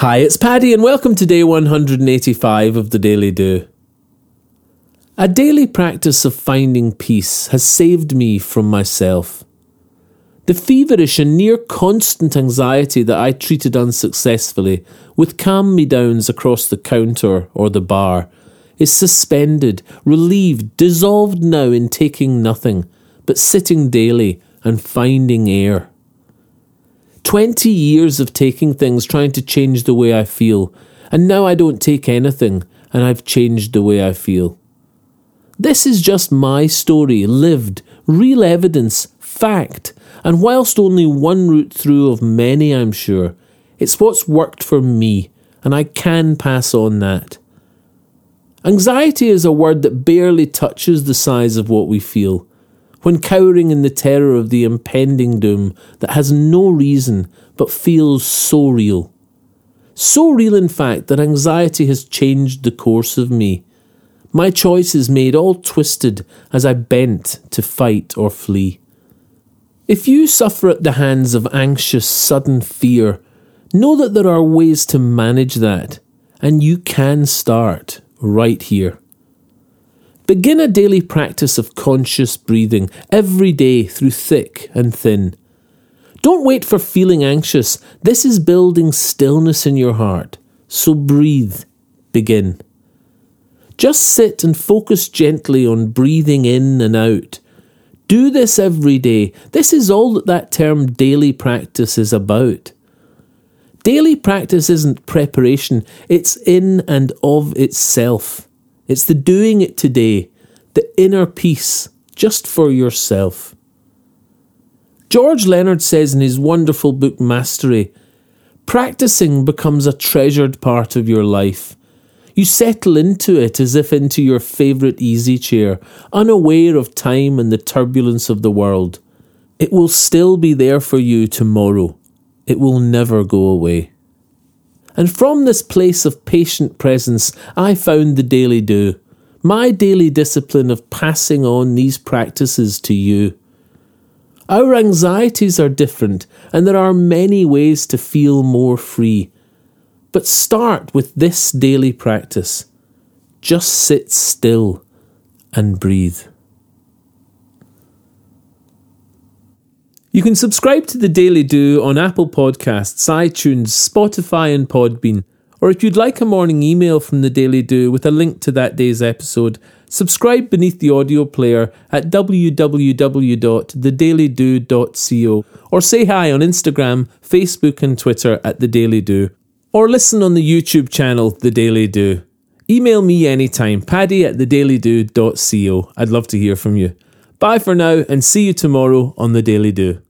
Hi, it's Paddy, and welcome to day 185 of the Daily Do. A daily practice of finding peace has saved me from myself. The feverish and near constant anxiety that I treated unsuccessfully with calm me downs across the counter or the bar is suspended, relieved, dissolved now in taking nothing, but sitting daily and finding air. 20 years of taking things, trying to change the way I feel, and now I don't take anything, and I've changed the way I feel. This is just my story, lived, real evidence, fact, and whilst only one route through of many, I'm sure, it's what's worked for me, and I can pass on that. Anxiety is a word that barely touches the size of what we feel when cowering in the terror of the impending doom that has no reason but feels so real. So real, in fact, that anxiety has changed the course of me. My choices made all twisted as I bent to fight or flee. If you suffer at the hands of anxious, sudden fear, know that there are ways to manage that, and you can start right here. Begin a daily practice of conscious breathing every day through thick and thin. Don't wait for feeling anxious. This is building stillness in your heart. So breathe. Begin. Just sit and focus gently on breathing in and out. Do this every day. This is all that that term daily practice is about. Daily practice isn't preparation, it's in and of itself. It's the doing it today, the inner peace, just for yourself. George Leonard says in his wonderful book Mastery practicing becomes a treasured part of your life. You settle into it as if into your favourite easy chair, unaware of time and the turbulence of the world. It will still be there for you tomorrow. It will never go away. And from this place of patient presence, I found the daily do, my daily discipline of passing on these practices to you. Our anxieties are different, and there are many ways to feel more free. But start with this daily practice. Just sit still and breathe. You can subscribe to the Daily Do on Apple Podcasts, iTunes, Spotify, and Podbean. Or if you'd like a morning email from the Daily Do with a link to that day's episode, subscribe beneath the audio player at www.thedailydo.co or say hi on Instagram, Facebook, and Twitter at The Daily Do. Or listen on the YouTube channel The Daily Do. Email me anytime, paddy at thedailydo.co. I'd love to hear from you. Bye for now and see you tomorrow on The Daily Do.